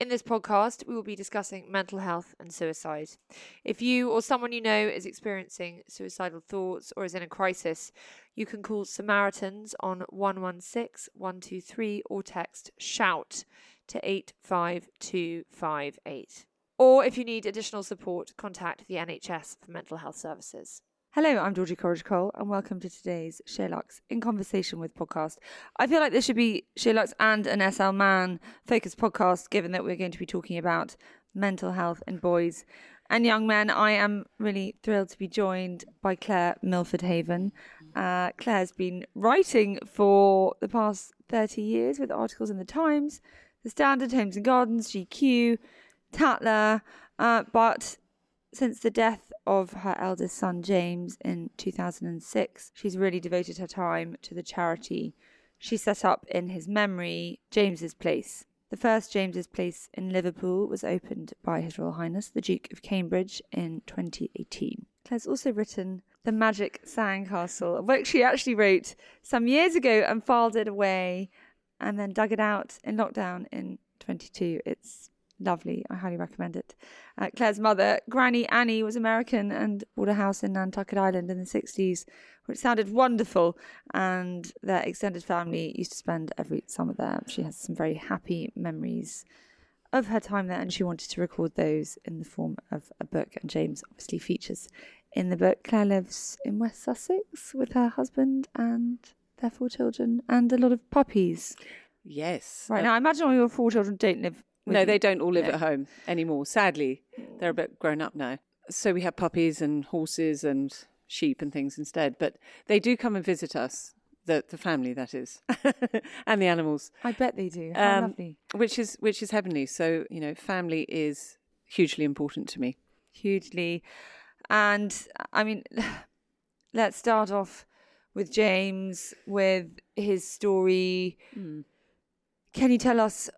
In this podcast, we will be discussing mental health and suicide. If you or someone you know is experiencing suicidal thoughts or is in a crisis, you can call Samaritans on 116 123 or text SHOUT to 85258. Or if you need additional support, contact the NHS for mental health services. Hello, I'm Georgie Coleridge Cole, and welcome to today's Sherlock's in Conversation with podcast. I feel like this should be Sherlock's and an SL Man focused podcast, given that we're going to be talking about mental health in boys and young men. I am really thrilled to be joined by Clare Milford Haven. Uh, Clare's been writing for the past 30 years with articles in the Times, The Standard, Homes and Gardens, GQ, Tatler, uh, but since the death of her eldest son James in 2006, she's really devoted her time to the charity she set up in his memory, James's Place. The first James's Place in Liverpool was opened by His Royal Highness the Duke of Cambridge in 2018. Clare's also written The Magic Sandcastle, a book she actually wrote some years ago and filed it away and then dug it out in lockdown in 22. It's lovely. I highly recommend it. Uh, Clare's mother, Granny Annie, was American and bought a house in Nantucket Island in the 60s, which sounded wonderful. And their extended family used to spend every summer there. She has some very happy memories of her time there, and she wanted to record those in the form of a book. And James obviously features in the book. Claire lives in West Sussex with her husband and their four children and a lot of puppies. Yes. Right Uh, now, I imagine all your four children don't live. No, they don't all live No. at home anymore. Sadly, they're a bit grown up now. So we have puppies and horses and sheep and things instead. But they do come and visit us, the the family that is, and the animals, I bet they do. How Um, lovely. which is which is heavenly. So you know, family is hugely important to me. hugely. And I mean, let's start off with James with his story. Hmm. Can you tell us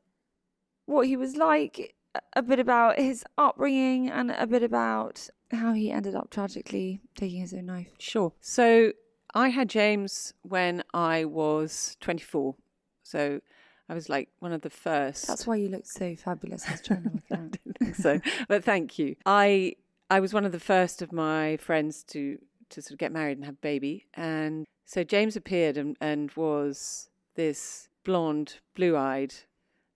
what he was like? a- bit about his upbringing and a bit about how he ended up tragically taking his own life. Sure. So I had James when I was 24. So I was like one of the first. That's why you look so fabulous. I was trying to work it out. think so. But thank you. I I was one of the first of my friends to to sort of get married and have a baby, and so James appeared and, and was this blonde, blue-eyed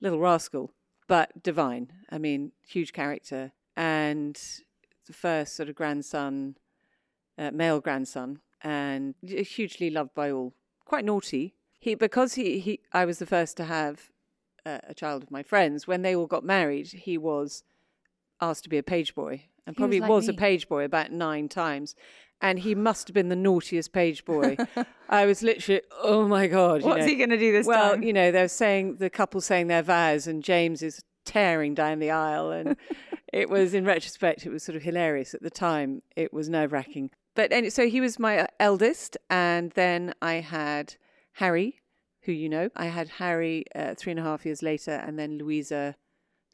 little rascal, but divine. I mean, huge character, and the first sort of grandson, uh, male grandson, and hugely loved by all. Quite naughty. He because he, he I was the first to have uh, a child of my friends. When they all got married, he was asked to be a page boy and He was probably like was, a page boy about nine times. And he must have been the naughtiest page boy. I was literally, oh my God. What's know. he going to do this well, time? Well, you know, they're saying the couple saying their vows, and James is tearing down the aisle. And it was, in retrospect, it was sort of hilarious. At the time, it was nerve wracking. But any, so he was my eldest. And then I had Harry, who you know. I had Harry uh, three and a half years later, and then Louisa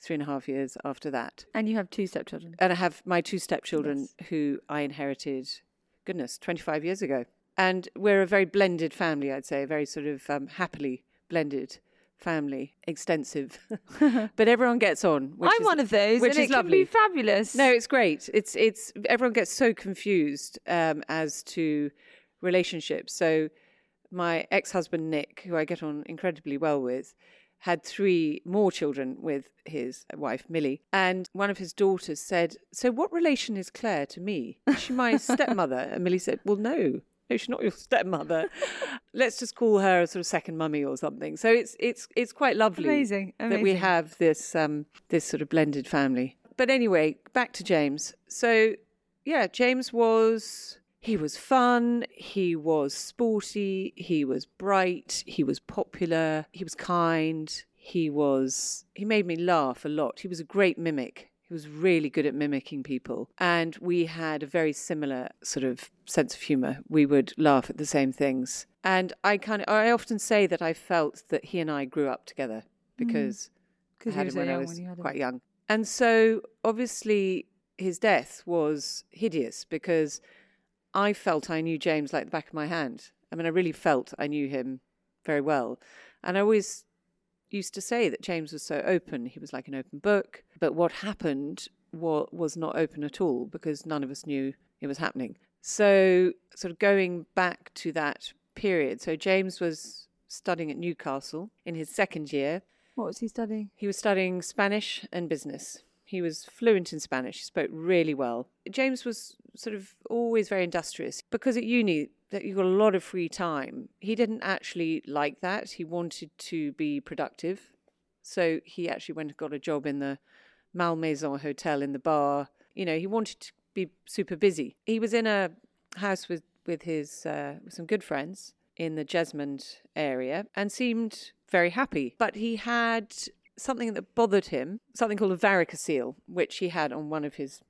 three and a half years after that. and you have two stepchildren. And I have my two stepchildren who I inherited, goodness, 25 years ago. And we're a very blended family, I'd say, a very sort of um, happily blended family, extensive. but everyone gets on. Which I'm is, one of those, which and is it lovely. can be fabulous. No, it's great. It's it's everyone gets so confused um, as to relationships. So my ex-husband Nick, who I get on incredibly well with, had three more children with his wife Millie, and one of his daughters said, "So what relation is Clare to me? Is she my stepmother?" and Millie said, "Well, no." No, she's not your stepmother. Let's just call her a sort of second mummy or something. So it's it's it's quite lovely Amazing, that we have this um, this sort of blended family. But anyway, back to James. So yeah, James was he was fun, he was sporty, he was bright, he was popular, he was kind, he was he made me laugh a lot. He was a great mimic. He was really good at mimicking people. And we had a very similar sort of sense of humor. We would laugh at the same things. And I kind of I often say that I felt that he and I grew up together mm. because I 'Cause you had him when I was when him. quite young. And so obviously his death was hideous because I felt I knew James like the back of my hand. I mean, I really felt I knew him very well. And I always used to say that James was so open. He was like an open book. But what happened wa- was not open at all because none of us knew it was happening. So, sort of going back to that period, so James was studying at Newcastle in his second year. What was he studying? He was studying Spanish and business. He was fluent in Spanish. He spoke really well. James was sort of always very industrious because at uni that you got a lot of free time. He didn't actually like that. He wanted to be productive. So he actually went and got a job in the Malmaison Hotel in the bar. You know, he wanted to be super busy. He was in a house with with his uh, with some good friends in the Jesmond area and seemed very happy. But he had something that bothered him, something called a varicocele, which he had on one of his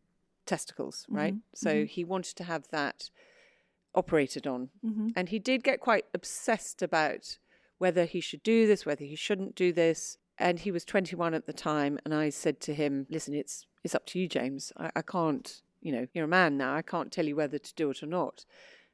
testicles, mm-hmm, right? So mm-hmm. he wanted to have that operated on. Mm-hmm. And he did get quite obsessed about whether he should do this, whether he shouldn't do this. And he was 21 at the time. And I said to him, listen, it's, it's up to you, James. I, I can't, you know, you're a man now. I can't tell you whether to do it or not.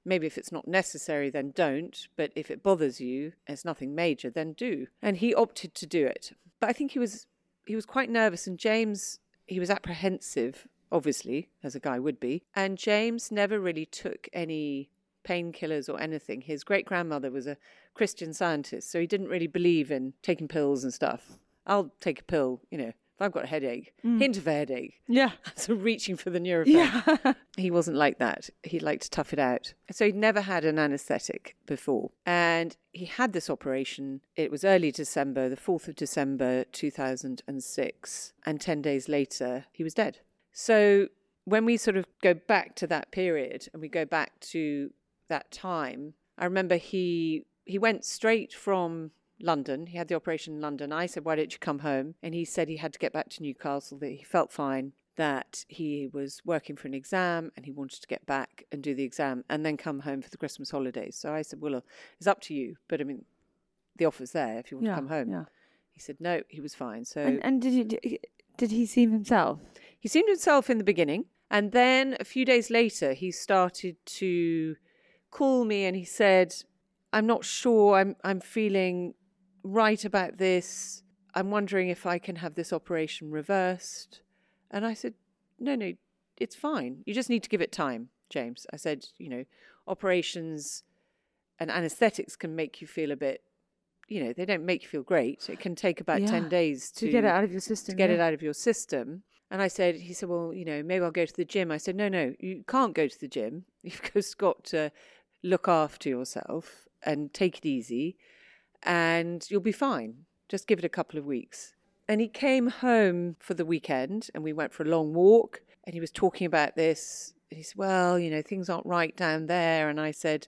Maybe if it's not necessary, then don't. But if it bothers you, it's nothing major, then do. And he opted to do it. But I think he was he was quite nervous, and James he was apprehensive, obviously, as a guy would be. And James never really took any painkillers or anything. His great grandmother was a Christian scientist, so he didn't really believe in taking pills and stuff. I'll take a pill, you know, if I've got a headache, mm. hint of a headache. Yeah. So reaching for the Nurofen. he wasn't like that. He liked to tough it out. So he'd never had an anaesthetic before. And he had this operation. It was early December, the 4th of December 2006. And 10 days later, he was dead. So when we sort of go back to that period and we go back to that time, I remember he he went straight from London. He had the operation in London. I said, Why don't you come home? And he said he had to get back to Newcastle, that he felt fine, that he was working for an exam and he wanted to get back and do the exam and then come home for the Christmas holidays. So I said, Well, it's up to you. But I mean, the offer's there if you want Yeah, to come home. yeah. He said, No, he was fine. So And, and did you did he seem himself? he seemed himself in the beginning. And then a few days later, he started to call me and he said, I'm not sure. I'm, I'm feeling right about this. I'm wondering if I can have this operation reversed. And I said, No, no, it's fine. You just need to give it time, James. I said, You know, operations and anesthetics can make you feel a bit, you know, they don't make you feel great. It can take about Yeah, 10 days To, get it out of your system. to get it out of your system. And I said, he said, well, you know, maybe I'll go to the gym. I said, no, no, you can't go to the gym. You've just got to look after yourself and take it easy, and you'll be fine. Just give it a couple of weeks. And he came home for the weekend, and we went for a long walk. And he was talking about this. And he said, well, you know, things aren't right down there. And I said,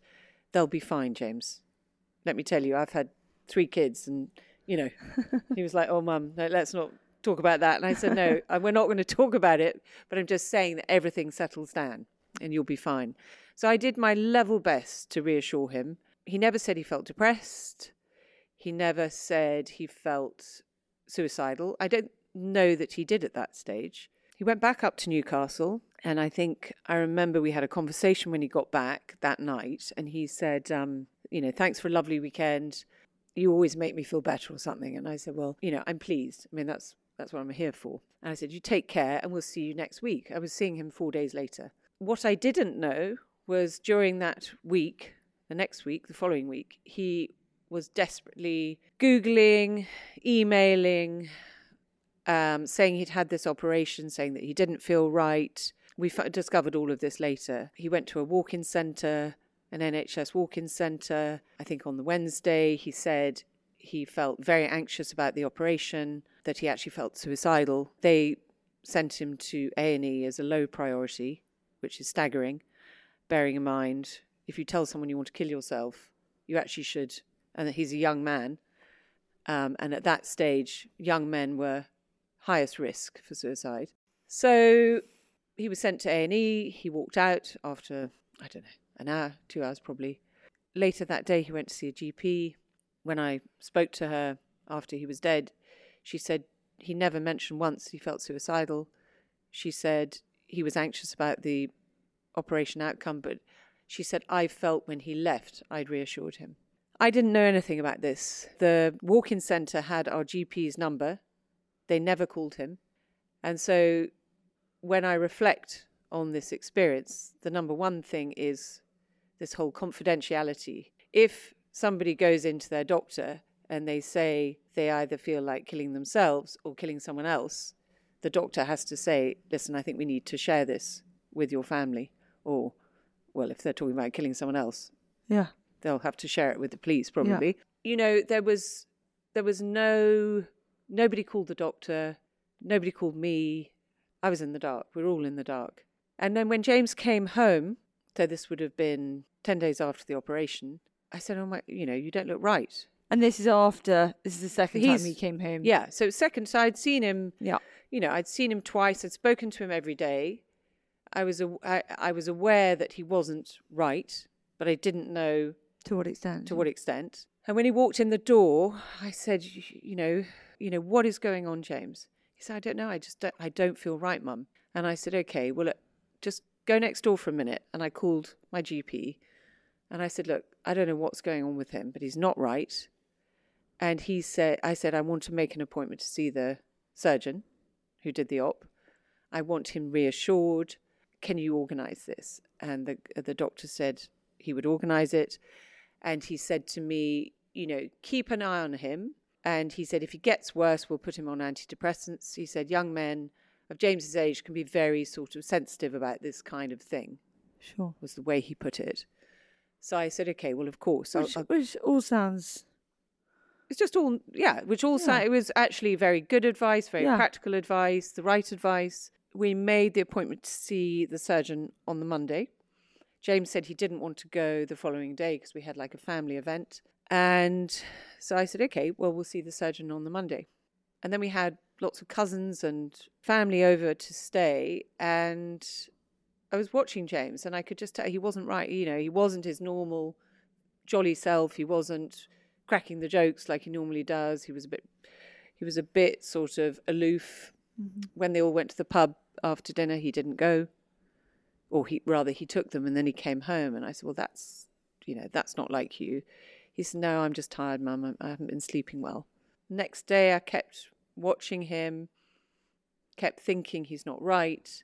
they'll be fine, James. Let me tell you, I've had three kids, and you know, he was like, "Oh, mum, no, let's not talk about that." And I said, "No, we're not going to talk about it, but I'm just saying that everything settles down, and you'll be fine." So I did my level best to reassure him. He never said he felt depressed. He never said he felt suicidal. I don't know that he did at that stage. He went back up to Newcastle, and I think I remember we had a conversation when he got back that night, and he said, um, "You know, thanks for a lovely weekend. You always make me feel better, or something." And I said, "Well, you know, I'm pleased. I mean, that's that's what I'm here for." And I said, "You take care, and we'll see you next week." I was seeing him four days later. What I didn't know was during that week, the next week, the following week, he was desperately googling, emailing, um, saying he'd had this operation, saying that he didn't feel right. We f- discovered all of this later. He went to a walk in centre, an NHS walk in centre. I think on the Wednesday, he said he felt very anxious about the operation, that he actually felt suicidal. They sent him to A&E as a low priority, which is staggering. bearing in mind if you tell someone you want to kill yourself, you actually should, and that he's a young man. Um, and at that stage, young men were highest risk for suicide. So he was sent to A&E. He walked out after, I don't know, an hour, two hours probably. Later that day, he went to see a GP. When I spoke to her after he was dead, she said he never mentioned once he felt suicidal. She said he was anxious about the operation outcome, but she said, I felt when he left, I'd reassured him. I didn't know anything about this. The walk in centre had our GP's number. They never called him. And so when I reflect on this experience, the number one thing is this whole confidentiality. If somebody goes into their doctor and they say they either feel like killing themselves or killing someone else, the doctor has to say, listen, I think we need to share this with your family. Or, well, if they're talking about killing someone else, Yeah. They'll have to share it with the police probably. You know, there was there was no nobody called the doctor, nobody called me. I was in the dark. We're all in the dark. And then when James came home, so this would have been 10 days after the operation, I said, "Oh my, you know, you don't look right." And this is after, this is the second He's- time he came home. Yeah, so second so I'd seen him Yeah. you know, I'd seen him twice. I'd spoken to him every day. I was a, I, I was aware that he wasn't right, but I didn't know To what extent? to what extent. And when he walked in the door, I said, "You- "You know, you know, what is going on, James?" He said, "I don't know. I just don't, I don't feel right, Mum." And I said, "Okay, well, just go next door for a minute." And I called my GP, and I said, "Look, I don't know what's going on with him, but he's not right." And he said, "I said I want to make an appointment to see the surgeon who did the op. I want him reassured. Can you organise this?" And the the doctor said he would organise it and he said to me, you know, keep an eye on him. And he said, if he gets worse, we'll put him on antidepressants. He said, young men of James's age can be very sort of sensitive about this kind of thing, Sure. was the way he put it. So I said, okay, well, of course. I'll- Which, I'll- which all sounds, it's just all, yeah, which all Yeah. it was actually very good advice, very Yeah. practical advice, the right advice. We made the appointment to see the surgeon on the Monday. James said he didn't want to go the following day because we had like a family event. And so I said, okay, well, we'll see the surgeon on the Monday. And then we had lots of cousins and family over to stay. And I was watching James and I could just tell he wasn't right. You know, he wasn't his normal jolly self. He wasn't cracking the jokes like he normally does. He was a bit, he was a bit sort of aloof. Mm-hmm. When they all went to the pub after dinner, he didn't go or he rather he took them and then he came home and I said, well, that's you know that's not like you. He said, no, I'm just tired, mum. I- haven't been sleeping well. Next day, I kept watching him, kept thinking he's not right,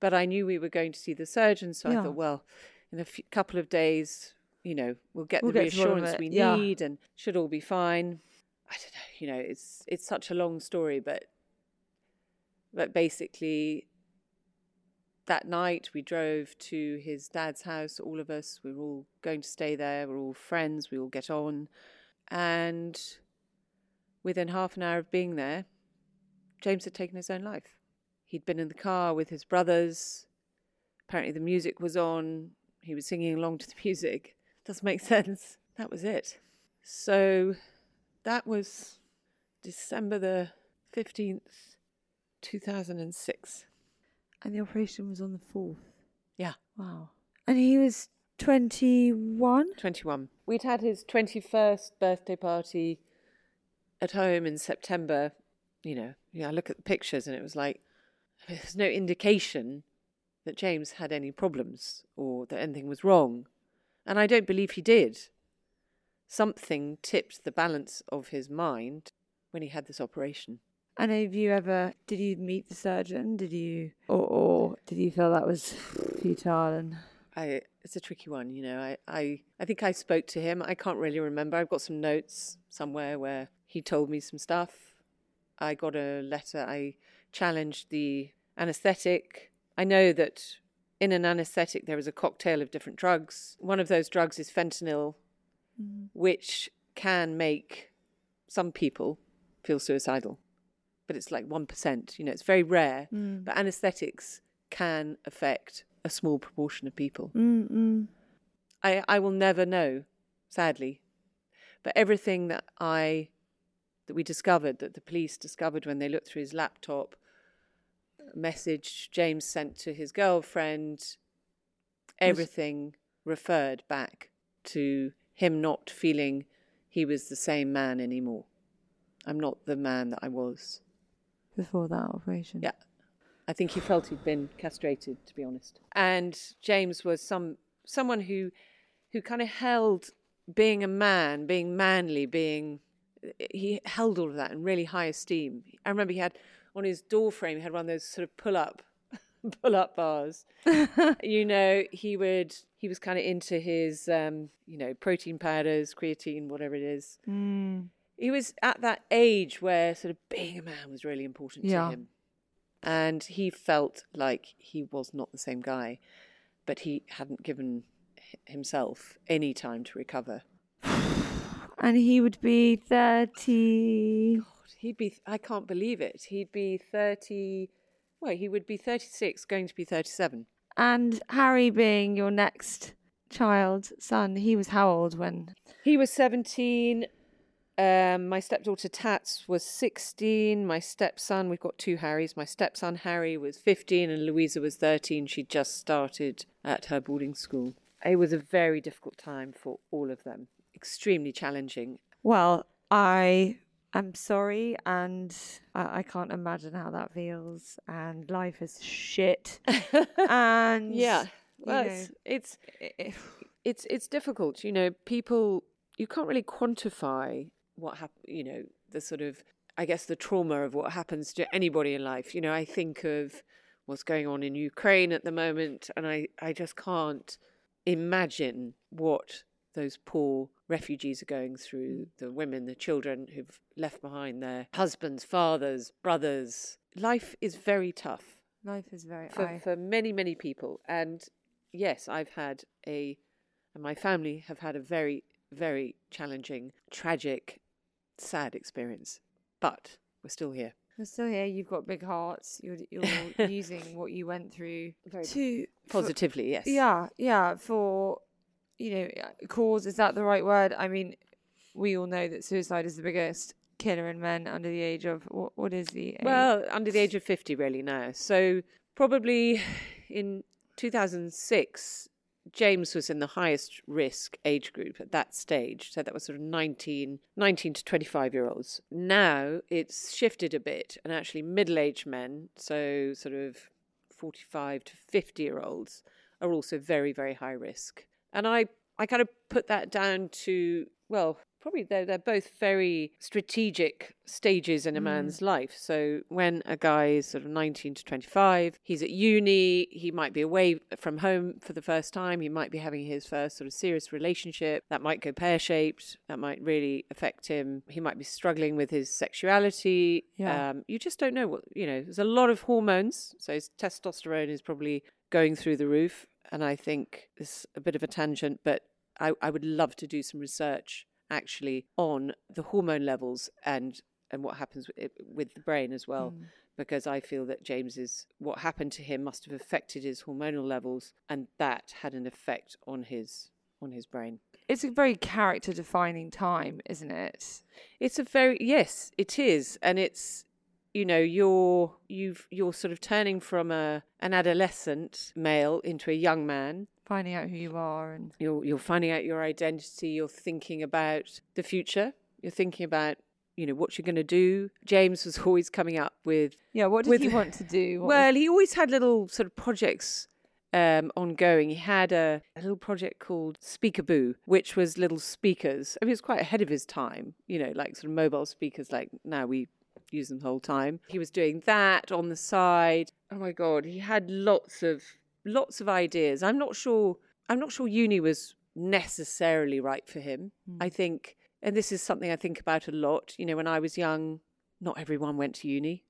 but I knew we were going to see the surgeon, so I thought, well, in a few, couple of days, you know, we'll get We'll the get to the bottom of reassurance we yeah. need and should all be fine. I don't know, you know, it's it's such a long story, but but basically that night we drove to his dad's house all of us we were all going to stay there we're all friends we all get on. And within half an hour of being there james had taken his own life. He'd been in the car with his brothers. Apparently the music was on. He was singing along to the music. Doesn't make sense. That was it. So that was december the 15th 2006 and the operation was on the 4th. yeah Wow. And he was 21? 21. We'd had his 21st birthday party at home in September. You know, yeah, I look at the pictures and it was like, there's no indication that James had any problems or that anything was wrong. And I don't believe he did. Something tipped the balance of his mind when he had this operation. And have you ever, did you meet the surgeon? Did you, or, or did you feel that was futile? And I it's a tricky one, you know. I, I I think I spoke to him. I can't really remember. I've got some notes somewhere where he told me some stuff. I got a letter. I challenged the anesthetic. I know that in an anesthetic there is a cocktail of different drugs. One of those drugs is fentanyl, mm-hmm. which can make some people feel suicidal. But it's like 1%, you know, it's very rare. Mm. But anesthetics can affect a small proportion of people. Mm-mm. I, I will never know, sadly. But everything that I that we discovered, that the police discovered when they looked through his laptop, message James sent to his girlfriend, everything referred back to him not feeling he was the same man anymore. I'm not the man that I was. Before that operation. Yeah. I think he felt he'd been castrated, to be honest. And James was some someone who who kind of held being a man, being manly, being he held all of that in really high esteem. I remember he had on his door frame he had one of those sort of pull up pull up bars. you know, he would he was kind of into his um, you know, protein powders, creatine, whatever it is. Mm. He was at that age where sort of being a man was really important Yeah. to him. And he felt like he was not the same guy, but he hadn't given himself any time to recover. And he would be 30. God, He'd be, I can't believe it. He'd be 30, well, he would be 36, going to be 37. And Harry being your next child, son, he was how old when? He was 17. Um, my stepdaughter Tats was 16. My stepson, we've got two Harrys. My stepson Harry was 15 and Louisa was 13. She just started at her boarding school. It was a very difficult time for all of them, extremely challenging. Well, I am sorry and I, I can't imagine how that feels. And life is shit. and Yeah. you Well, know, it's, it's it's it's difficult you know people you can't really quantify what hap- you know the sort of i guess the trauma of what happens to anybody in life. You know i think of what's going on in ukraine at the moment and i i just can't imagine what those poor refugees are going through. Mm. The women the children who've left behind their husbands fathers brothers. Life is very tough life is very. for, for many many people. And yes i've had a and my family have had a very very challenging tragic sad experience but we're still here We're still here. You've got big hearts. You're you're using what you went through Very to for- positively yes Yeah, yeah. For you know, uh, cause is that the right word? I mean, we all know that suicide is the biggest killer in men under the age of what? What is the age? well under the age of 50 really now so probably in 2006 james was in the highest risk age group at that stage so that was sort of 19 19 to 25 year olds. Now it's shifted a bit and actually middle-aged men so sort of 45 to 50 year olds are also very very high risk. And i i kind of put that down to well probably they're, they're both very strategic stages in a man's life. So when a guy is sort of 19 to 25 he's at uni he might be away from home for the first time he might be having his first sort of serious relationship that might go pear-shaped that might really affect him he might be struggling with his sexuality. Yeah. um, you just don't know what you know there's a lot of hormones so his testosterone is probably going through the roof and i think it's a bit of a tangent but i, I would love to do some research actually on the hormone levels and and what happens with, with the brain as well mm. because i feel that james's what happened to him must have affected his hormonal levels and that had an effect on his on his brain it's a very character defining time, isn't it? It's a very yes, it is, and it's you know you're you've you're sort of turning from a an adolescent male into a young man. Finding out who you are and You're you're finding out your identity. You're thinking about the future. You're thinking about you know what you're going to do. James was always coming up with yeah. What did With- he want to do? What was- well, he always had little sort of projects um, ongoing. He had a, a little project called Speakaboo, which was little speakers. I mean, it was quite ahead of his time, you know, like sort of mobile speakers like now we use them the whole time. He was doing that on the side. Oh my God, he had lots of lots of ideas. I'm not sure. I'm not sure uni was necessarily right for him. Hmm. I think, and this is something I think about a lot. You know, when I was young, not everyone went to uni.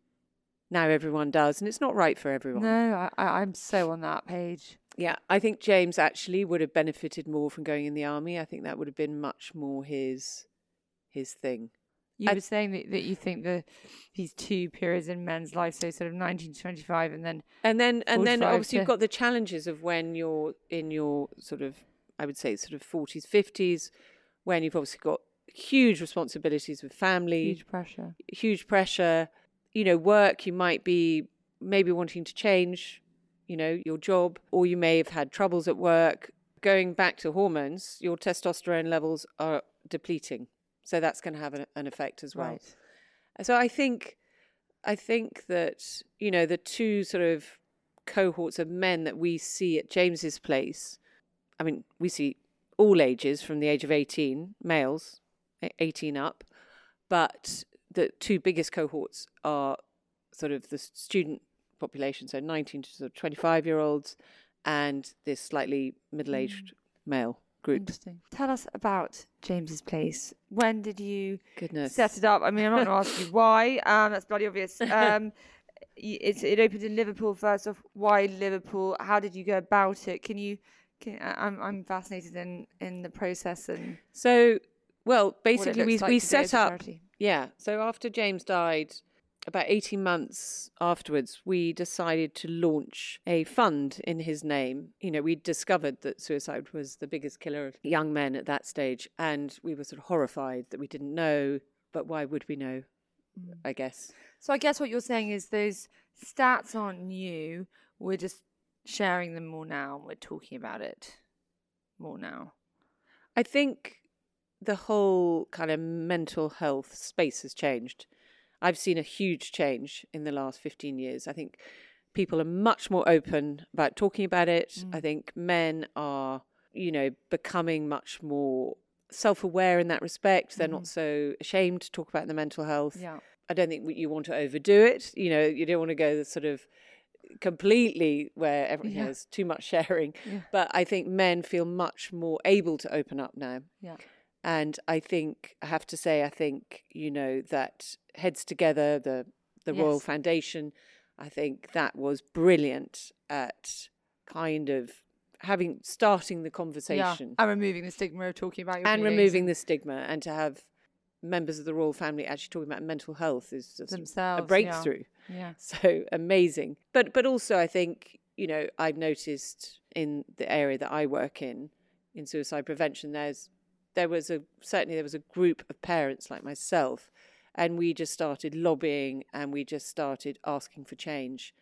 Now everyone does, and it's not right for everyone. no, I, I, I'm so on that page. Yeah, I think James actually would have benefited more from going in the army. I think that would have been much more his his thing. You I- were saying that, that you think the these two periods in men's life, so sort of 19 to 25, and then and then and then 45 obviously you've got the challenges of when you're in your sort of I would say sort of forties, fifties, when you've obviously got huge responsibilities with family, huge pressure. huge pressure. You know, work, you might be maybe wanting to change, you know, your job, or you may have had troubles at work. Going back to hormones, your testosterone levels are depleting. So that's going to have an, an effect as well. Right. So I think, I think that you know the two sort of cohorts of men that we see at James's place. I mean, we see all ages from the age of eighteen, males, eighteen up, but the two biggest cohorts are sort of the student population, so nineteen to sort of twenty-five year olds, and this slightly middle-aged mm. male group. Interesting. Tell us about James's place. When did you Goodness. set it up? I mean, I'm not going to ask you why. Um, that's bloody obvious. Um, it's, it opened in Liverpool first off. Why Liverpool? How did you go about it? Can you? Can, I'm I'm fascinated in in the process and So, well, basically, we like we set up. Yeah. So after James died, about 18 months afterwards, we decided to launch a fund in his name. You know, we discovered that suicide was the biggest killer of young men at that stage, and we were sort of horrified that we didn't know. But why would we know? Mm. I guess. So I guess what you're saying is those stats aren't new. We're just sharing them more now. and We're talking about it more now. I think the whole kind of mental health space has changed. I've seen a huge change in the last 15 years. I think people are much more open about talking about it. Mm. I think men are, you know, becoming much more self aware in that respect. They're not mm. so ashamed to talk about their mental health. Yeah. I don't think you want to overdo it. You know, you don't want to go the sort of completely where everything Yeah. has too much sharing. But I think men feel much more able to open up now. Yeah. And I think I have to say, I think you know that Heads Together, the the Royal Foundation, I think that was brilliant at kind of having starting the conversation And removing the stigma of talking about your and removing the stigma, and to have members of the royal family actually talking about mental health is a yeah. breakthrough. Yeah. So amazing. But but also I think, you know, I've noticed in the area that I work in, in suicide prevention, there's there was a certainly there was a group of parents like myself and we just started lobbying and we just started asking for change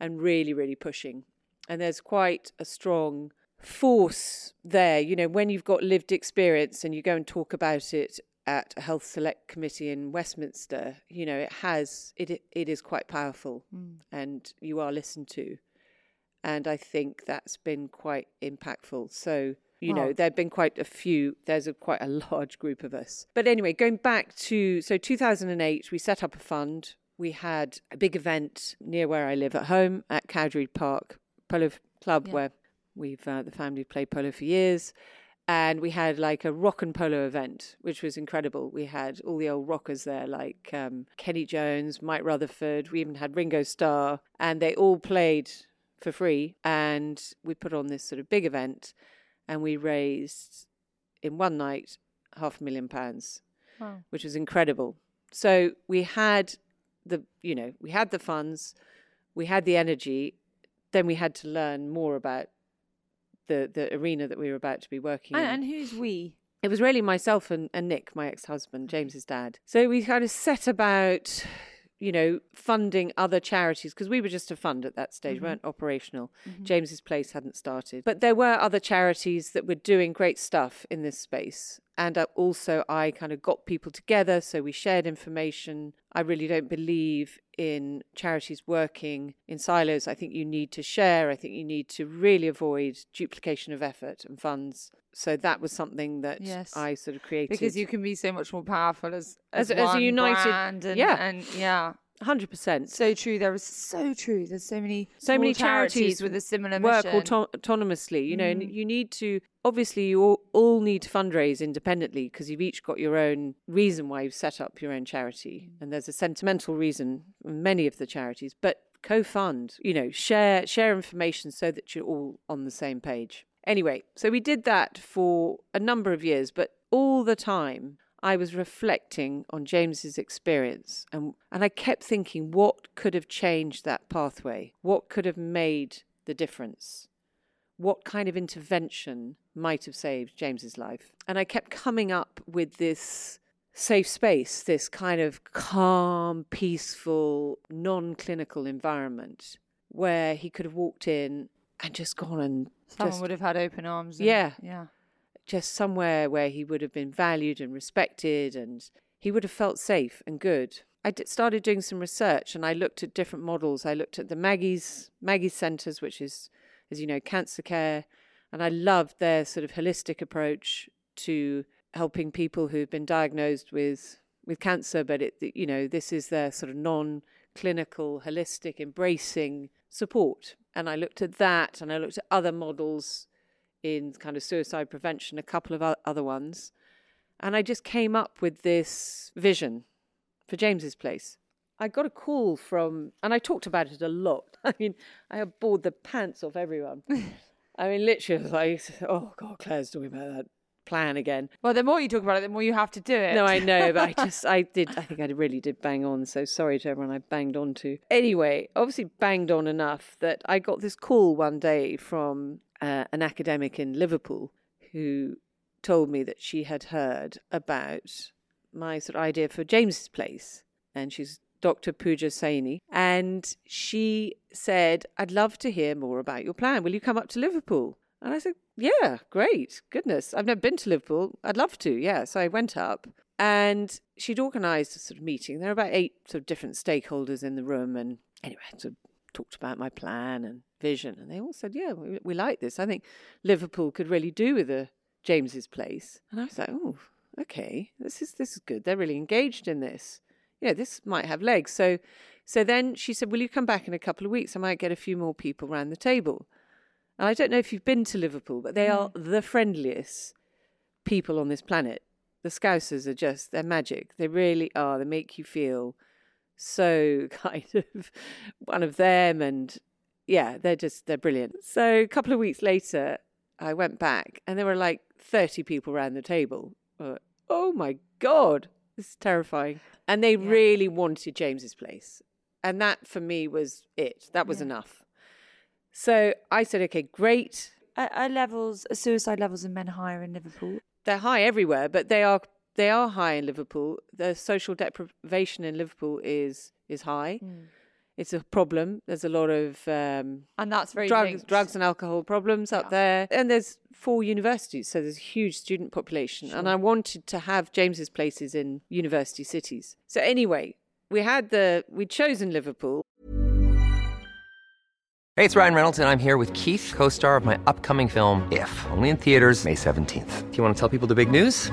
and really, really pushing. And there's quite a strong force there. You know, when you've got lived experience and you go and talk about it at a health select committee in Westminster, you know, it has it it is quite powerful mm. and you are listened to. And I think that's been quite impactful. So, you know, there have been quite a few, there's a quite a large group of us. But anyway, going back to so 2008, we set up a fund. We had a big event near where I live at home at Cowdray Park Polo Club, where we've uh, the family played polo for years. And we had like a rock and polo event, which was incredible. We had all the old rockers there, like um, Kenny Jones, Mike Rutherford. We even had Ringo Starr, and they all played for free. And we put on this sort of big event, and we raised in one night half a million pounds, which was incredible. So we had the, you know, we had the funds, we had the energy, then we had to learn more about the the arena that we were about to be working And, in. and who's we? It was really myself and, and Nick, my ex husband, James's dad. So we kind of set about, you know, funding other charities because we were just a fund at that stage, Mm-hmm. weren't operational. James's place hadn't started. But there were other charities that were doing great stuff in this space. And uh, also, I kind of got people together, so we shared information. I really don't believe in charities working in silos. I think you need to share. I think you need to really avoid duplication of effort and funds. So that was something that Yes. I sort of created. Because you can be so much more powerful as As- as, as a united- brand and, yeah. and yeah, 100%. so true. There is so true. There's so many so many charities, charities with a similar work mission. auto- autonomously you know and Mm. you need to obviously you all, all need to fundraise independently because you've each got your own reason why you've set up your own charity Mm. and there's a sentimental reason many of the charities but co-fund you know share share information so that you're all on the same page anyway so we did that for a number of years but all the time I was reflecting on James's experience and, and I kept thinking what could have changed that pathway? What could have made the difference? What kind of intervention might have saved James's life? And I kept coming up with this safe space, this kind of calm, peaceful, non clinical environment where he could have walked in and just gone and Someone just, would have had open arms. and- Yeah. Yeah. Just somewhere where he would have been valued and respected and he would have felt safe and good. I started doing some research and I looked at different models. I looked at the Maggie's Maggie's centers, which is, as you know, cancer care, and I loved their sort of holistic approach to helping people who've been diagnosed with with cancer. But it, you know, this is their sort of non-clinical, holistic, embracing support. And I looked at that, and I looked at other models in kind of suicide prevention, a couple of other ones. And I just came up with this vision for James's place. I got a call from, and I talked about it a lot. I mean, I bored the pants off everyone. I mean, literally, it like, oh God, Clare's talking about that plan again. Well, the more you talk about it, the more you have to do it. No, I know, but I just, I did, I think I really did bang on. So sorry to everyone I banged on to. Anyway, obviously banged on enough that I got this call one day from uh, an academic in Liverpool who told me that she had heard about my sort of idea for James's place. And she's Dr. Pooja Saini. And she said, I'd love to hear more about your plan. Will you come up to Liverpool? And I said, Yeah, great. Goodness. I've never been to Liverpool. I'd love to. Yeah. So I went up and she'd organised a sort of meeting. There were about eight sort of different stakeholders in the room. And anyway, sort of talked about my plan and vision. And they all said, Yeah, we, we like this. I think Liverpool could really do with a James's place. And I was like, Oh, okay. This is this is good. They're really engaged in this. Yeah, this might have legs. So so then she said, Will you come back in a couple of weeks? I might get a few more people round the table. And I don't know if you've been to Liverpool, but they are mm. the friendliest people on this planet. The Scousers are just, they're magic. They really are. They make you feel so kind of one of them. And yeah, they're just, they're brilliant. So a couple of weeks later, I went back and there were like 30 people around the table. Uh, oh my God, this is terrifying. And they really wanted James's place. And that for me was it. That was enough. So I said, okay, great. Are, are levels, are suicide levels in men higher in Liverpool? They're high everywhere, but they are they are high in Liverpool. The social deprivation in Liverpool is is high. It's a problem. There's a lot of um, And that's very drugs, linked. drugs and alcohol problems up there. And there's four universities, so there's a huge student population. And I wanted to have James's places in university cities. So anyway, we had the we'd chosen Liverpool. Hey, it's Ryan Reynolds, and I'm here with Keith, co star of my upcoming film, If, only in theaters, May 17th. Do you want to tell people the big news?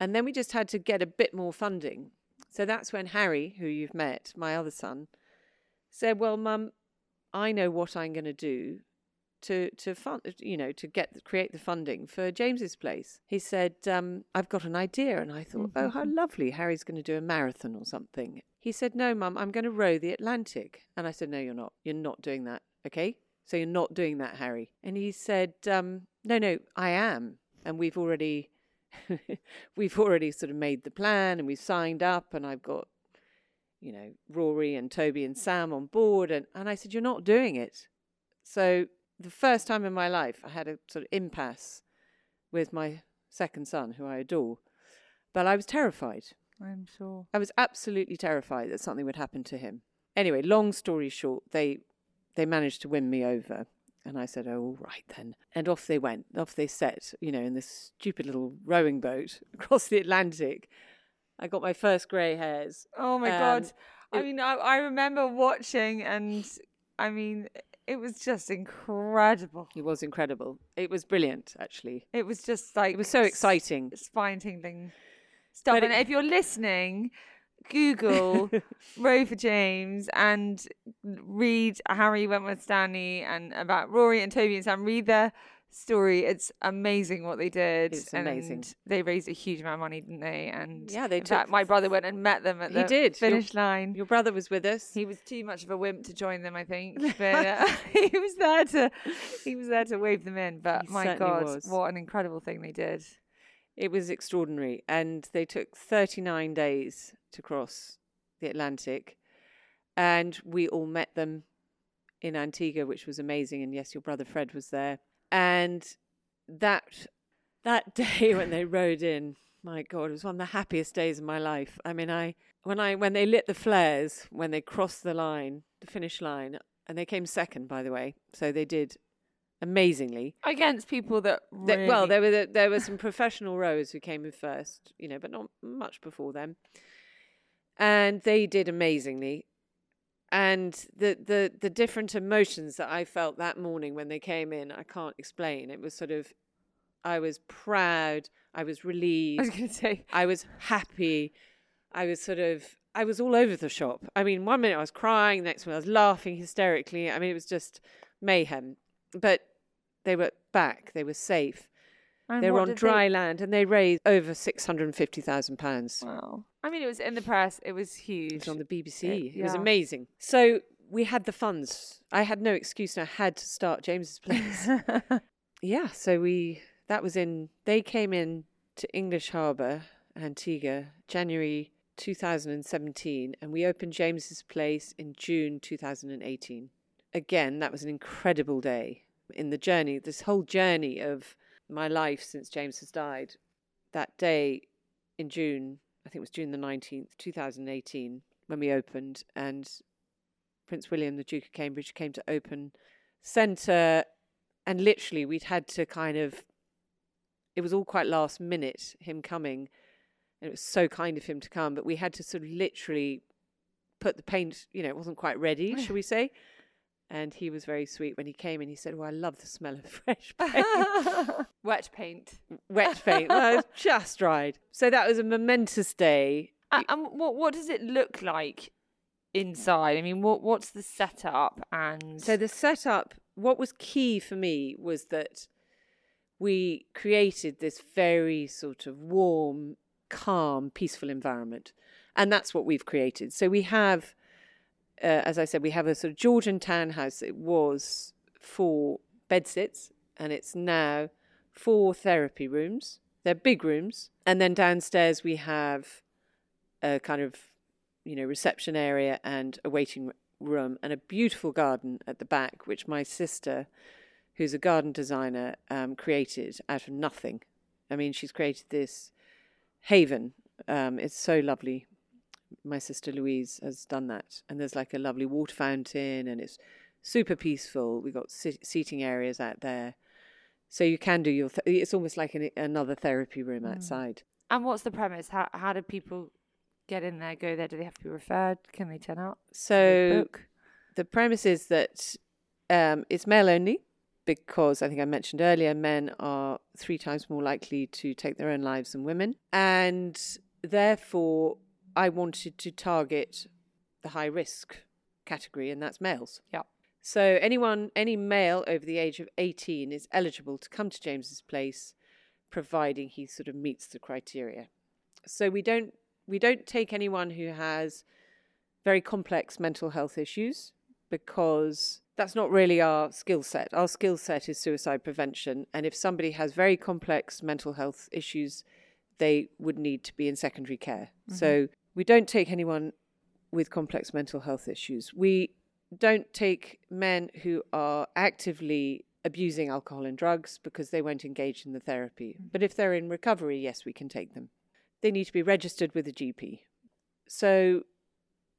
And then we just had to get a bit more funding. So that's when Harry, who you've met, my other son, said, "Well, Mum, I know what I'm going to do to to fund, you know, to get create the funding for James's place." He said, um, "I've got an idea," and I thought, "Oh, how lovely! Harry's going to do a marathon or something." He said, "No, Mum, I'm going to row the Atlantic," and I said, "No, you're not. You're not doing that. Okay." So you're not doing that, Harry. And he said, um, No, no, I am. And we've already we've already sort of made the plan and we've signed up and I've got, you know, Rory and Toby and Sam on board and, and I said, You're not doing it. So the first time in my life I had a sort of impasse with my second son, who I adore. But I was terrified. I'm sure. I was absolutely terrified that something would happen to him. Anyway, long story short, they they managed to win me over. And I said, Oh, all right then. And off they went. Off they set, you know, in this stupid little rowing boat across the Atlantic. I got my first grey hairs. Oh my Um, god! I it- mean, I, I remember watching, and I mean, it was just incredible. It was incredible. It was brilliant, actually. It was just like It was so exciting. spine tingling stuff. But and it- if you're listening, Google Rover James and read Harry Wentworth Stanley and about Rory and Toby and Sam. Read their story. It's amazing what they did. It's amazing. They raised a huge amount of money, didn't they? And Yeah, they in fact, my brother went and met them at He the did. Your- finish line. Your brother was with us. He was too much of a wimp to join them, I think. But uh, he was there to he was there to wave them in. But He my God, was. what an incredible thing they did! It was extraordinary. And they took 39 days to cross the Atlantic. And we all met them in Antigua, which was amazing. And yes, your brother Fred was there. And that that day when they rode in, my God, it was one of the happiest days of my life. I mean, I when I when they lit the flares when they crossed the line, the finish line, and they came second, by the way. So they did amazingly. Against people that, Th- well, there were there were some professional rowers who came in first, you know, but not much before them, and they did amazingly. And the the the different emotions that I felt that morning when they came in, I can't explain. It was sort of, I was proud, I was I relieved, was going to say I was happy. I was sort of, I was all over the shop. I mean, one minute I was crying, next minute I was laughing hysterically. I mean, it was just mayhem. But they were back, they were safe. And they were on dry land and they raised over £650,000. Wow. I mean, it was in the press. It was huge. It was on the BBC. It- It was amazing. So we had the funds. I had no excuse and I had to start James's place. yeah, so we, that was in, they came in to English Harbour, Antigua, January 2017, and we opened James's place in June 2018. Again, that was an incredible day in the journey, this whole journey of my life since James has died. That day in June, I think it was June the 19th, 2018, when we opened, and Prince William, the Duke of Cambridge, came to open centre, and literally we'd had to kind of, it was all quite last minute, him coming, and it was so kind of him to come, but we had to sort of literally put the paint, you know, it wasn't quite ready, shall we say? And he was very sweet when he came and he said, Oh, I love the smell of fresh paint. Wet paint. Wet paint. Well, just dried. So that was a momentous day. A- And what what does it look like inside? I mean, what what's the setup and So the setup, what was key for me was that we created this very sort of warm, calm, peaceful environment. And that's what we've created. So we have, uh, as I said, we have a sort of Georgian townhouse. It was four bedsits, and it's now four therapy rooms. They're big rooms. And then downstairs we have a kind of, you know, reception area and a waiting room and a beautiful garden at the back, which my sister, who's a garden designer, um, created out of nothing. I mean, she's created this haven. Um, it's so lovely. My sister Louise has done that, and there's like a lovely water fountain, and it's super peaceful. We've got sit- seating areas out there, so you can do your. Th- it's almost like an, another therapy room outside. and what's the premise? How how do people get in there? Go there? Do they have to be referred? Can they turn they So the premise is that um, it's male only because I think I mentioned earlier, men are three times more likely to take their own lives than women. And therefore, I wanted to target the high risk category, and that's males. Yeah. So anyone, any male over the age of 18 is eligible to come to James's place, providing he sort of meets the criteria. So we don't we don't take anyone who has very complex mental health issues because that's not really our skill set. Our skill set is suicide prevention, and if somebody has very complex mental health issues, they would need to be in secondary care. Mm-hmm. So we don't take anyone with complex mental health issues. We don't take men who are actively abusing alcohol and drugs because they won't engage in the therapy. But if they're in recovery, yes, we can take them. they need to be registered with a GP. So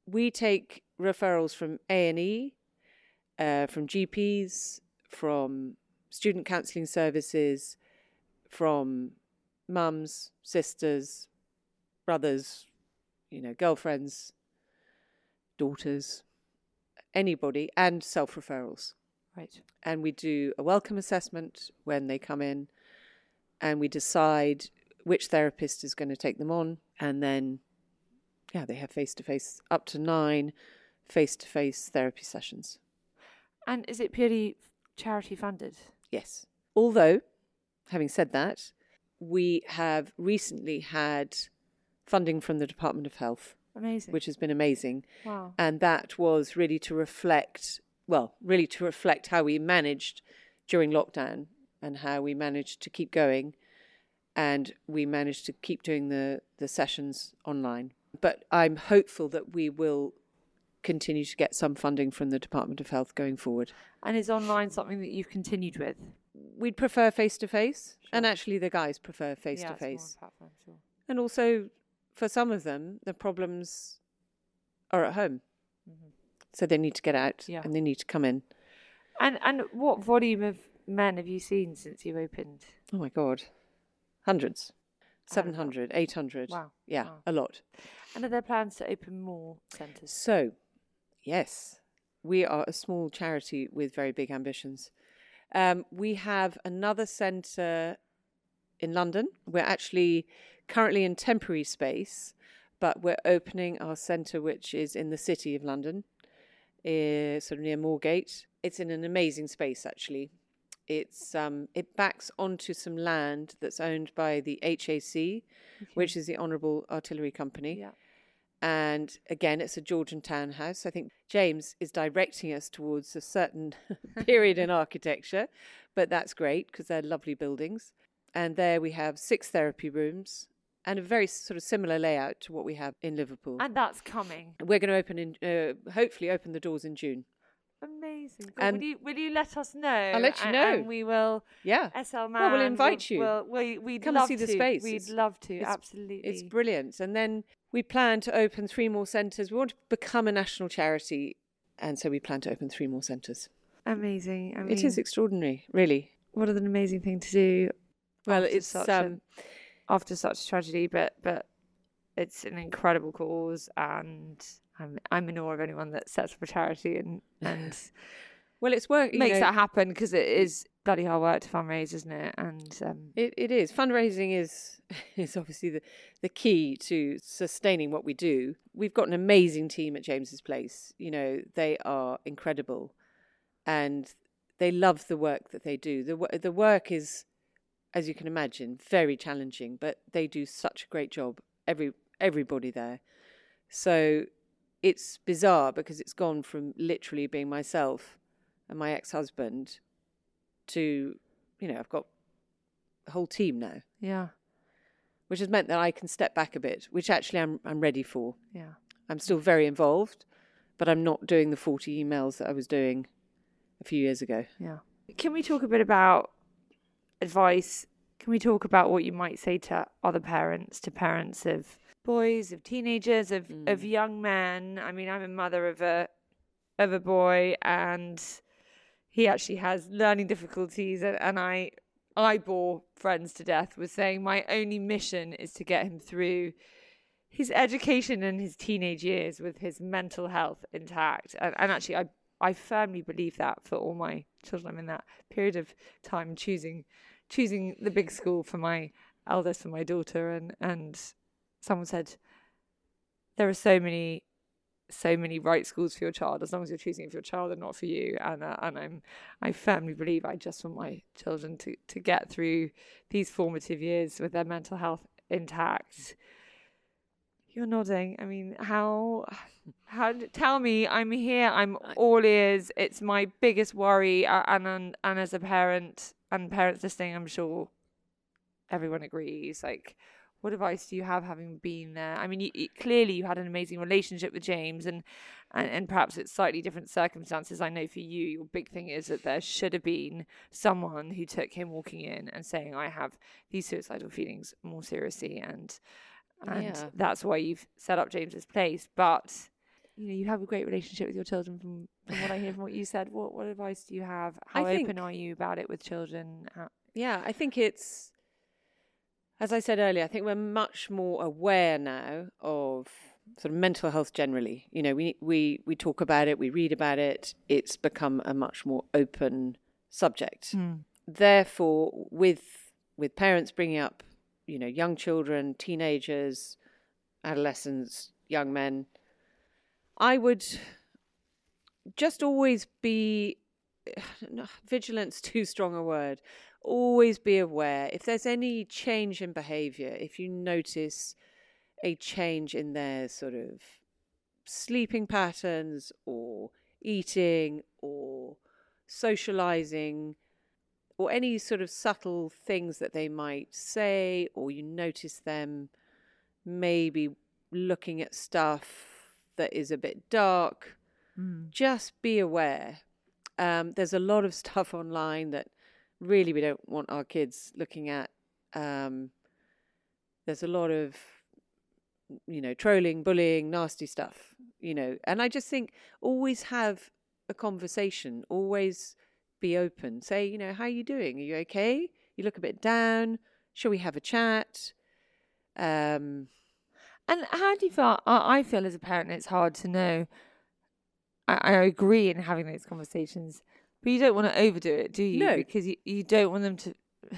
we take referrals from A and E, uh, from GPs, from student counselling services, from mums, sisters, brothers, you know, girlfriends, daughters, anybody, and self referrals. Right. And we do a welcome assessment when they come in, and we decide which therapist is going to take them on, and then, yeah, they have face to face up to nine face to face therapy sessions. And is it purely charity funded? Yes. Although, having said that, we have recently had funding from the Department of Health, Amazing. which has been amazing. wow. And that was really to reflect, well, really to reflect how we managed during lockdown and how we managed to keep going. And we managed to keep doing the, the sessions online. But I'm hopeful that we will continue to get some funding from the Department of Health going forward. And is online something that you've continued with? We'd prefer face to face, and actually the guys prefer face to it's more on face. And also, for some of them, the problems are at home, so they need to get out Yeah. and they need to come in. And and what volume of men have you seen since you opened? Oh my god, hundreds, 700, 800. Wow. yeah, Wow. a lot. And are there plans to open more centres? So, yes, we are a small charity with very big ambitions. Um, we have another centre in London. We're actually currently in temporary space, but we're opening our centre, which is in the city of London, uh, sort of near Moorgate. It's in an amazing space, actually. It's um, it backs onto some land that's owned by the HAC, which is the Honourable Artillery Company Yeah. and again it's a georgian townhouse i think james is directing us towards a certain period in architecture but that's great because they're lovely buildings and there we have six therapy rooms and a very sort of similar layout to what we have in liverpool And that's coming. we're going to open in uh, hopefully open the doors in june Amazing. Good. And- will you will you let us know? I'll let you A- know. And we will yeah SL Man. Well, we'll invite you. will- we we'd Come and love see the space. We'd It's- love to. it's- absolutely. It's brilliant. And then we plan to open three more centres. We want to become a national charity, and so we plan to open three more centres. amazing. I mean, It is extraordinary, really. what an amazing thing to do. Well, it's such um, a, after such a tragedy, but but it's an incredible cause, and I'm I'm in awe of anyone that sets up a charity and and well, it's work. makes know, that happen because it is bloody hard work to fundraise, isn't it? And um, It, it is fundraising is is obviously the the key to sustaining what we do. We've got an amazing team at James's Place. You know, they are incredible, and they love the work that they do. the The work is, as you can imagine, very challenging, but they do such a great job. Every everybody there, so it's bizarre because it's gone from literally being myself and my ex husband to, you know, I've got a whole team now yeah, which has meant that I can step back a bit, which actually I'm I'm ready for. yeah. I'm still very involved, but I'm not doing the 40 emails that I was doing a few years ago. Yeah. Can we talk a bit about advice? Can we talk about what you might say to other parents, to parents of boys, of teenagers, of, hmm. of young men? I mean, I'm a mother of a of a boy and he actually has learning difficulties and, and I I bore friends to death with saying my only mission is to get him through his education and his teenage years with his mental health intact. And, and actually, I I firmly believe that for all my children. I'm in that period of time choosing choosing the big school for my eldest and my daughter. And and someone said there are so many so many right schools for your child. As long as you're choosing it for your child and not for you. And uh, and I'm I firmly believe I just want my children to to get through these formative years with their mental health intact. You're nodding. I mean how how tell me I'm here I'm all ears. It's my biggest worry uh, and and, and as a parent and parents listening I'm sure everyone agrees like what advice do you have having been there? I mean, you, you- clearly you had an amazing relationship with James, and, and and perhaps it's slightly different circumstances. I know for you, your big thing is that there should have been someone who took him walking in and saying, "I have these suicidal feelings more seriously," and and Yeah. that's why you've set up James's place. But you know, you have a great relationship with your children. From from what I hear from what you said, what what advice do you have? How I open think- are you about it with children? How, Yeah, I think it's, as I said earlier, I think we're much more aware now of sort of mental health generally. You know, we we we talk about it, we read about it. It's become a much more open subject. Hmm. Therefore, with with parents bringing up, you know, young children, teenagers, adolescents, young men, I would just always be vigilance too strong a word. Always be aware if there's any change in behavior if you notice a change in their sort of sleeping patterns or eating or socializing or any sort of subtle things that they might say or you notice them maybe looking at stuff that is a bit dark just be aware. Um, there's a lot of stuff online that really we don't want our kids looking at. Um, there's a lot of, you know, trolling, bullying, nasty stuff, you know. And I just think always have a conversation, always be open. Say, you know, how are you doing? Are you okay? You look a bit down. Shall we have a chat? Um, And how do you feel? I, I feel as a parent, it's hard to know. I, I agree in having those conversations, but you don't want to overdo it, do you? No. Because you, you don't want them to.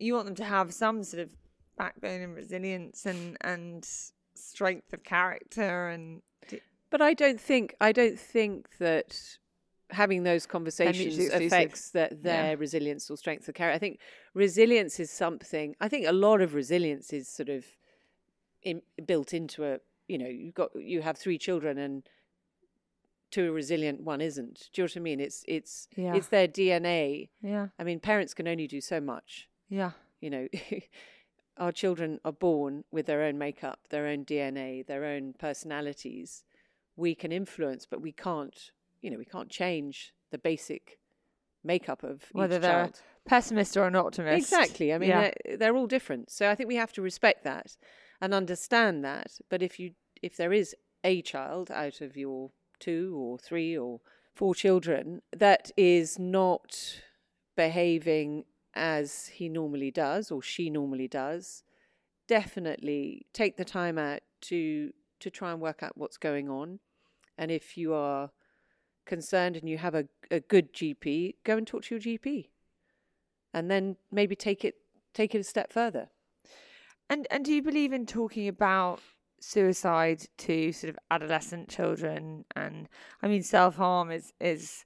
You want them to have some sort of backbone and resilience and and strength of character and. But I don't think I don't think that having those conversations affects that their resilience or strength of character. I think resilience is something. I think a lot of resilience is sort of in, built into a. You know, you've got you have three children and two a resilient, one isn't. Do you know what I mean? It's it's Yeah. it's their DNA. Yeah, I mean, parents can only do so much. yeah, You know, our children are born with their own makeup, their own DNA, their own personalities. We can influence, but we can't. You know, we can't change the basic makeup of whether each they're child. a pessimist or an optimist. Exactly. I mean, yeah. they're, they're all different. So I think we have to respect that and understand that. But if you if there is a child out of your two or three or four children that is not behaving as he normally does or she normally does, definitely take the time out to to try and work out what's going on. And if you are concerned and you have a, a good GP, go and talk to your GP and then maybe take it take it a step further. And and do you believe in talking about suicide to sort of adolescent children? And I mean, self harm is is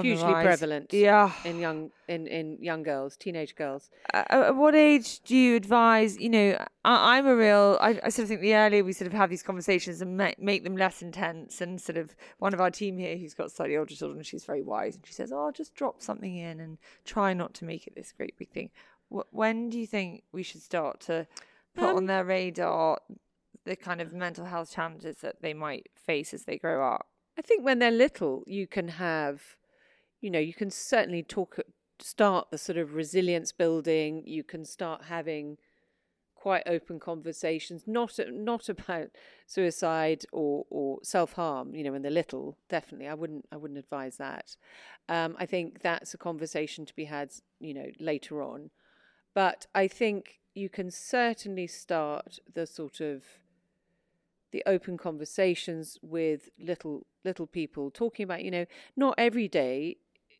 Hugely prevalent Yeah. in young in, in young girls, teenage girls. Uh, at what age do you advise? You know, I, I'm a real. I, I sort of think the earlier we sort of have these conversations and make, make them less intense, and sort of one of our team here who's got slightly older children, she's very wise, and she says, "Oh, just drop something in and try not to make it this great big thing." When do you think we should start to put Um, on their radar the kind of mental health challenges that they might face as they grow up? I think when they're little, you can have, you know, you can certainly talk, start the sort of resilience building. You can start having quite open conversations, not not about suicide or or self harm. You know, when they're little, definitely, I wouldn't I wouldn't advise that. Um, I think that's a conversation to be had, you know, later on. But I think you can certainly start the sort of the open conversations with little little people talking about you know not every day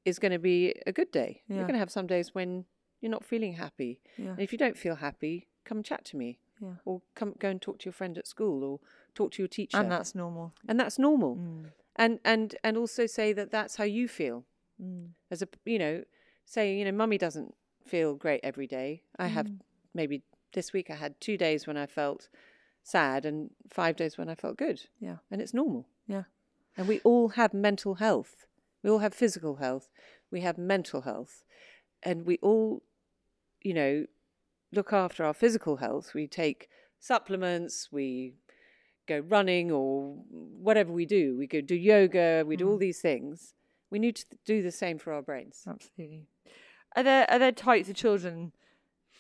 is going to be a good day you're going to have some days when you're not feeling happy Yeah. and if you don't feel happy come chat to me Yeah. or come go and talk to your friend at school or talk to your teacher And that's normal. and that's normal Mm. and and and also say that that's how you feel Mm. as a you know say you know mummy doesn't feel great every day i have Mm. maybe this week i had two days when i felt sad and five days when i felt good. Yeah. and it's normal. Yeah. and we all have mental health. We all have physical health. We have mental health. And we all you know look after our physical health. We take supplements. We go running or whatever we do. We go do yoga. We do all mm. these things. We need to do the same for our brains. Absolutely. Are there are there types of children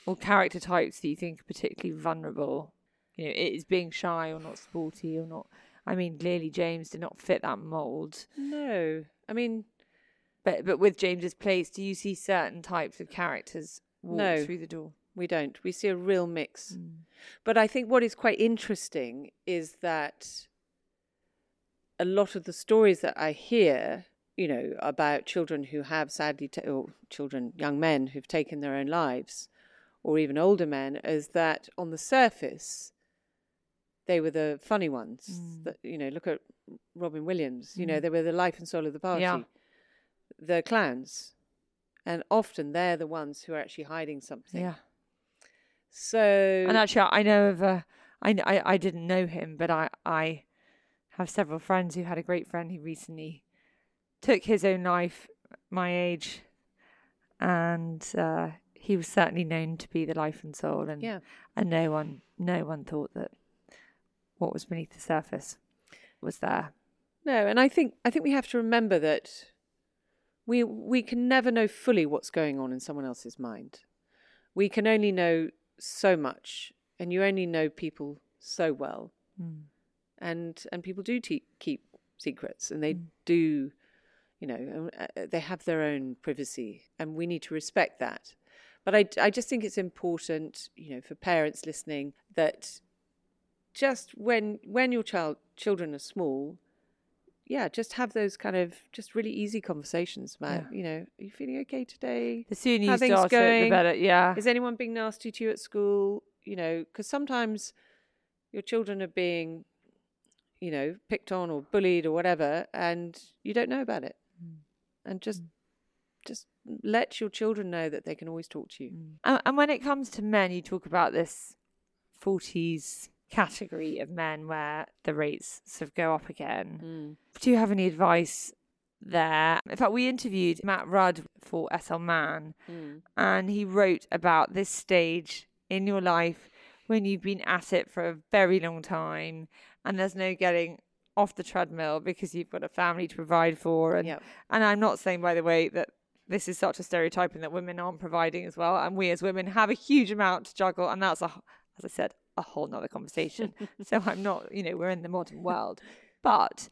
or character types that you think are particularly vulnerable? You know, it is being shy or not sporty or not. I mean, clearly James did not fit that mold. No, I mean, But but with James's place, do you see certain types of characters walk No. through the door? we don't. We see a real mix. Mm. But I think what is quite interesting is that a lot of the stories that I hear, you know, about children who have sadly, ta- or children, young men who've taken their own lives, or even older men, is that on the surface, they were the funny ones. That you know, look at Robin Williams. You know, they were the life and soul of the party. Yeah. The clowns, and often they're the ones who are actually hiding something. Yeah. So And actually, I know of a. I, I, I didn't know him, but I, I have several friends who had a great friend who recently took his own life, my age, and uh, he was certainly known to be the life and soul, and Yeah. and no one, no one thought that what was beneath the surface was there. No, and I think I think we have to remember that we we can never know fully what's going on in someone else's mind. We can only know so much, and you only know people so well. And and people do te- keep secrets, and they do, you know, uh, uh, they have their own privacy, and we need to respect that. But I I just think it's important, you know, for parents listening that just when when your child children are small yeah just have those kind of just really easy conversations about you know are you feeling okay today? The sooner How you things start it, the better. Yeah, is anyone being nasty to you at school? You know because sometimes your children are being you know picked on or bullied or whatever and you don't know about it. Mm. And just mm. just let your children know that they can always talk to you. Mm. And, and when it comes to men, you talk about this 40s category of men where the rates sort of go up again. Mm. Do you have any advice there? In fact, we interviewed Matt Rudd for SL Man, mm. and he wrote about this stage in your life when you've been at it for a very long time and there's no getting off the treadmill because you've got a family to provide for and Yep. and I'm not saying by the way that this is such a stereotype and that women aren't providing as well and we as women have a huge amount to juggle and that's a as I said a whole nother conversation. So I'm not you know we're in the modern world. But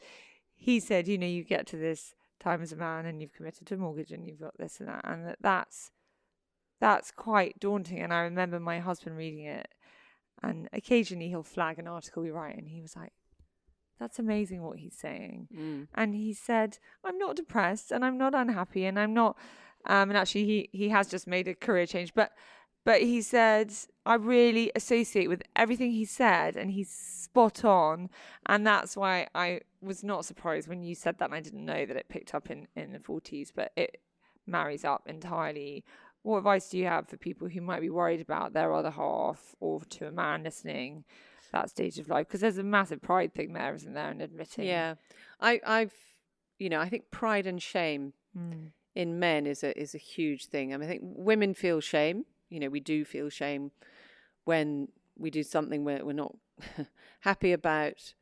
he said you know you get to this time as a man and you've committed to a mortgage and you've got this and that and that that's that's quite daunting. And I remember my husband reading it and occasionally he'll flag an article we write and he was like that's amazing what he's saying. And he said i'm not depressed and i'm not unhappy and i'm not um and actually he he has just made a career change but but he said i really associate with everything he said and he's spot on and that's why i was not surprised when you said that and i didn't know that it picked up in in the 40s but it marries up entirely what advice do you have for people who might be worried about their other half or to a man listening that stage of life because there's a massive pride thing there isn't there in admitting Yeah, I, I've, you know, I think pride and shame Mm. in men is a is a huge thing. I mean, I think women feel shame. You know, we do feel shame when we do something we're we're not happy about,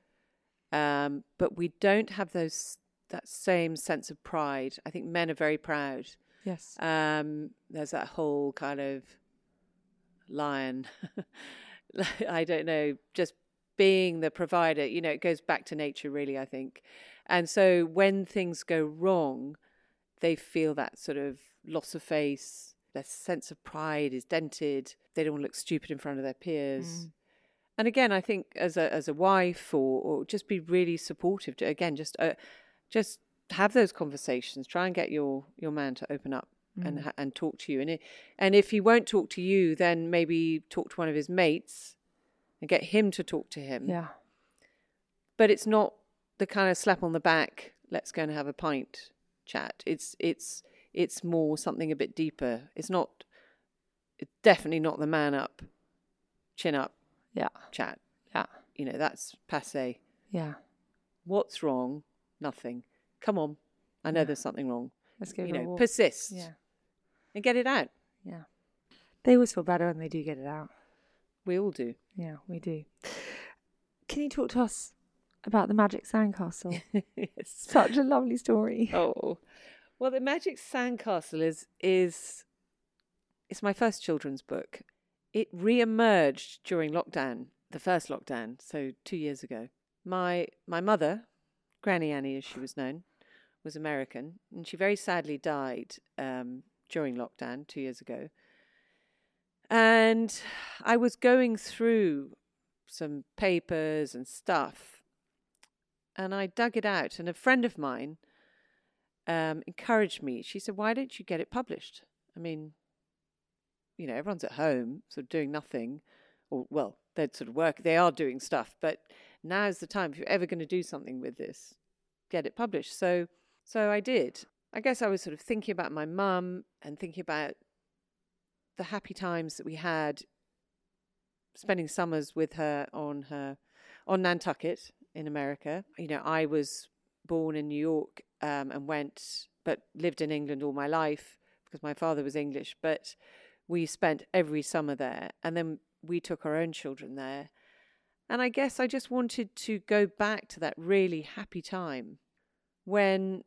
um, but we don't have those that same sense of pride. I think men are very proud. yes Um, there's that whole kind of lion. I don't know, just being the provider. You know, it goes back to nature, really. I think, and so when things go wrong, they feel that sort of loss of face. Their sense of pride is dented. They don't want to look stupid in front of their peers. And again, I think as a as a wife, or or just be really supportive. To, again, just uh, just have those conversations. Try and get your your man to open up and and talk to you. And it, and if he won't talk to you, then maybe talk to one of his mates and get him to talk to him. yeah But it's not the kind of slap on the back. Let's go and have a pint chat. It's it's it's more something a bit deeper. It's not. It's definitely not the man up, chin up yeah chat. yeah You know that's passe. yeah What's wrong? Nothing. Come on. I know there's something wrong. let's go You know, persist yeah and get it out. yeah they always feel better when they do get it out We all do. yeah we do can you talk to us about the magic sandcastle yes. such a lovely story Oh, well, the Magic Sandcastle is is it's my first children's book, it re-emerged during lockdown, the first lockdown, so two years ago. My my mother, Granny Annie as she was known, was American, and she very sadly died um, during lockdown two years ago. And I was going through some papers and stuff, and I dug it out. And a friend of mine um, encouraged me. She said, "Why don't you get it published? I mean, you know, everyone's at home, sort of doing nothing, or well, they're sort of work. They are doing stuff, but now is the time. If you're ever going to do something with this, get it published." So, so I did. I guess I was sort of thinking about my mum and thinking about the happy times that we had spending summers with her on her on Nantucket in America. You know, I was born in New York um, and went, but lived in England all my life because my father was English. But we spent every summer there, and then we took our own children there. And I guess I just wanted to go back to that really happy time when,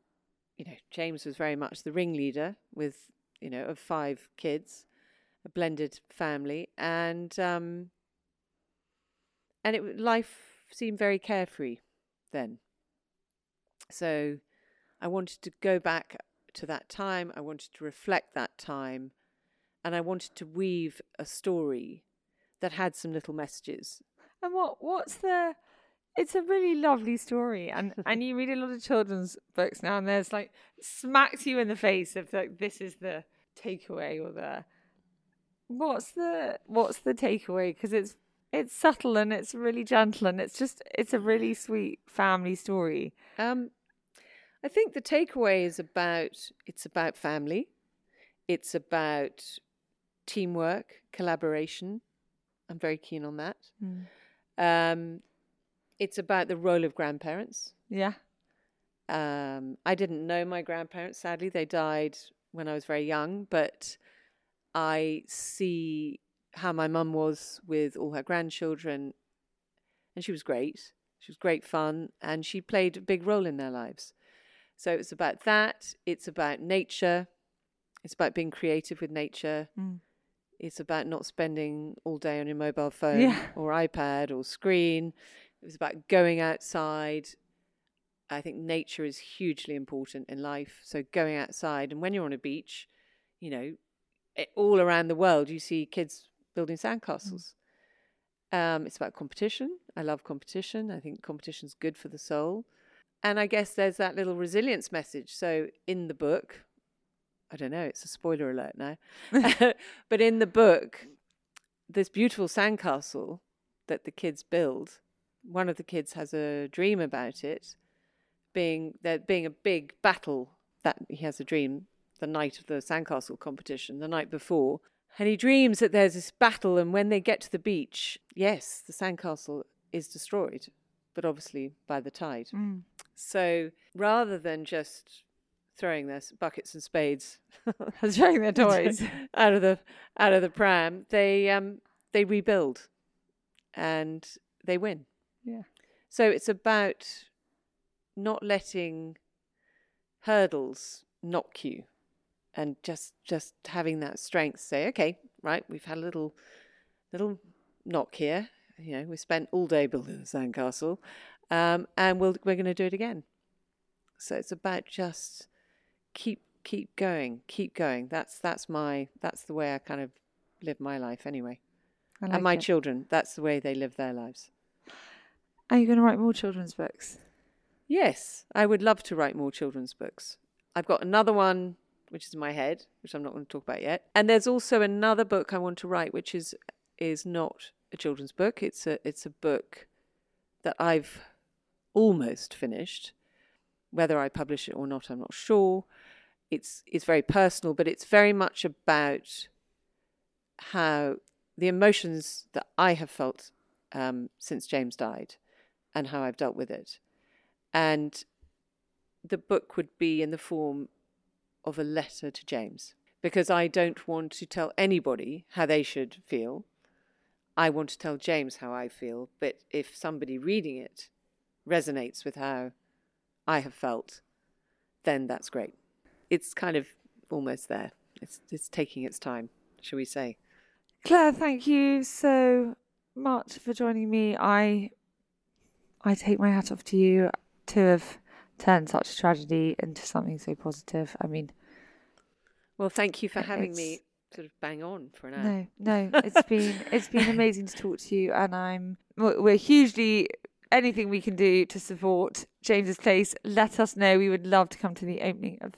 you know, James was very much the ringleader with, you know, of five kids a blended family, and um, and it life seemed very carefree then. So I wanted to go back to that time. I wanted to reflect that time, and I wanted to weave a story that had some little messages. And what what's the? It's a really lovely story, and and you read a lot of children's books now, and there's like smacks you in the face of like this is the takeaway or the what's the what's the takeaway because it's it's subtle and it's really gentle and it's just it's a really sweet family story um i think the takeaway is about it's about family it's about teamwork collaboration i'm very keen on that mm. um it's about the role of grandparents yeah um i didn't know my grandparents sadly they died when i was very young but I see how my mum was with all her grandchildren, and she was great. She was great fun, and she played a big role in their lives. So it's about that. It's about nature. It's about being creative with nature. Mm. It's about not spending all day on your mobile phone yeah. or iPad or screen. It was about going outside. I think nature is hugely important in life. So going outside, and when you're on a beach, you know, all around the world, you see kids building sandcastles. Mm. Um, it's about competition. I love competition. I think competition's good for the soul. And I guess there's that little resilience message. So in the book, I don't know, it's a spoiler alert now, but in the book, this beautiful sandcastle that the kids build, one of the kids has a dream about it being there being a big battle that he has a dream the night of the sandcastle competition, the night before. And he dreams that there's this battle, and when they get to the beach, yes, the sandcastle is destroyed, but obviously by the tide. Mm. So rather than just throwing their buckets and spades, throwing their toys out of the out of the pram, they um, they rebuild, and they win. Yeah. So it's about not letting hurdles knock you and just just having that strength say okay right we've had a little little knock here you know we spent all day building the sandcastle um, and we'll, we're going to do it again so it's about just keep keep going keep going that's that's my that's the way i kind of live my life anyway like and my it. children that's the way they live their lives are you going to write more children's books yes i would love to write more children's books i've got another one which is in my head, which I'm not going to talk about yet. And there's also another book I want to write, which is is not a children's book. It's a it's a book that I've almost finished. Whether I publish it or not, I'm not sure. It's it's very personal, but it's very much about how the emotions that I have felt um, since James died, and how I've dealt with it. And the book would be in the form of a letter to James because I don't want to tell anybody how they should feel. I want to tell James how I feel, but if somebody reading it resonates with how I have felt, then that's great. It's kind of almost there. It's it's taking its time, shall we say? Clare, thank you so much for joining me. I I take my hat off to you to have turned such a tragedy into something so positive. I mean, Well, thank you for having me sort of bang on for an hour. no, no, it's been it's been amazing to talk to you, and I'm we're we're hugely anything we can do to support James's Place. Let us know. We would love to come to the opening of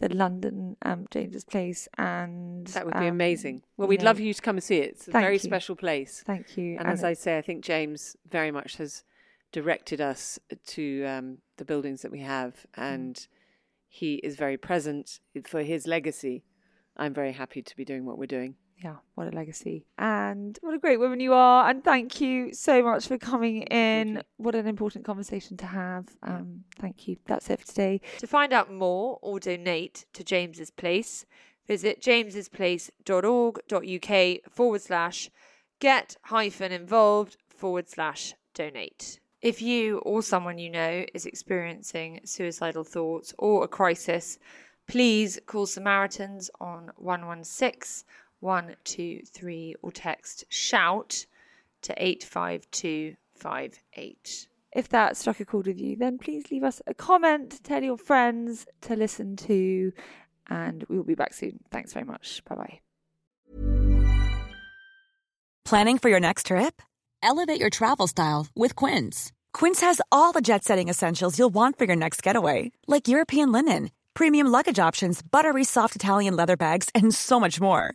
the London um, James's Place, and That would be um, amazing. Well, we'd love know, you to come and see it. It's a Thank very you. special place. Thank you. And as I say, I think James very much has directed us to um, the buildings that we have, Mm. and he is very present for his legacy. I'm very happy to be doing what we're doing. Yeah, what a legacy. And what a great woman you are. And thank you so much for coming in. What an important conversation to have. Um, thank you. That's it for today. To find out more or donate to James's Place, visit jamesesplace.org.uk forward slash get hyphen involved forward slash donate. If you or someone you know is experiencing suicidal thoughts or a crisis, please call Samaritans on 116 123 or text shout to 85258. If that struck a chord with you, then please leave us a comment, tell your friends to listen to, and we will be back soon. Thanks very much. Bye bye. Planning for your next trip? Elevate your travel style with Quince. Quince has all the jet setting essentials you'll want for your next getaway, like European linen, premium luggage options, buttery soft Italian leather bags, and so much more.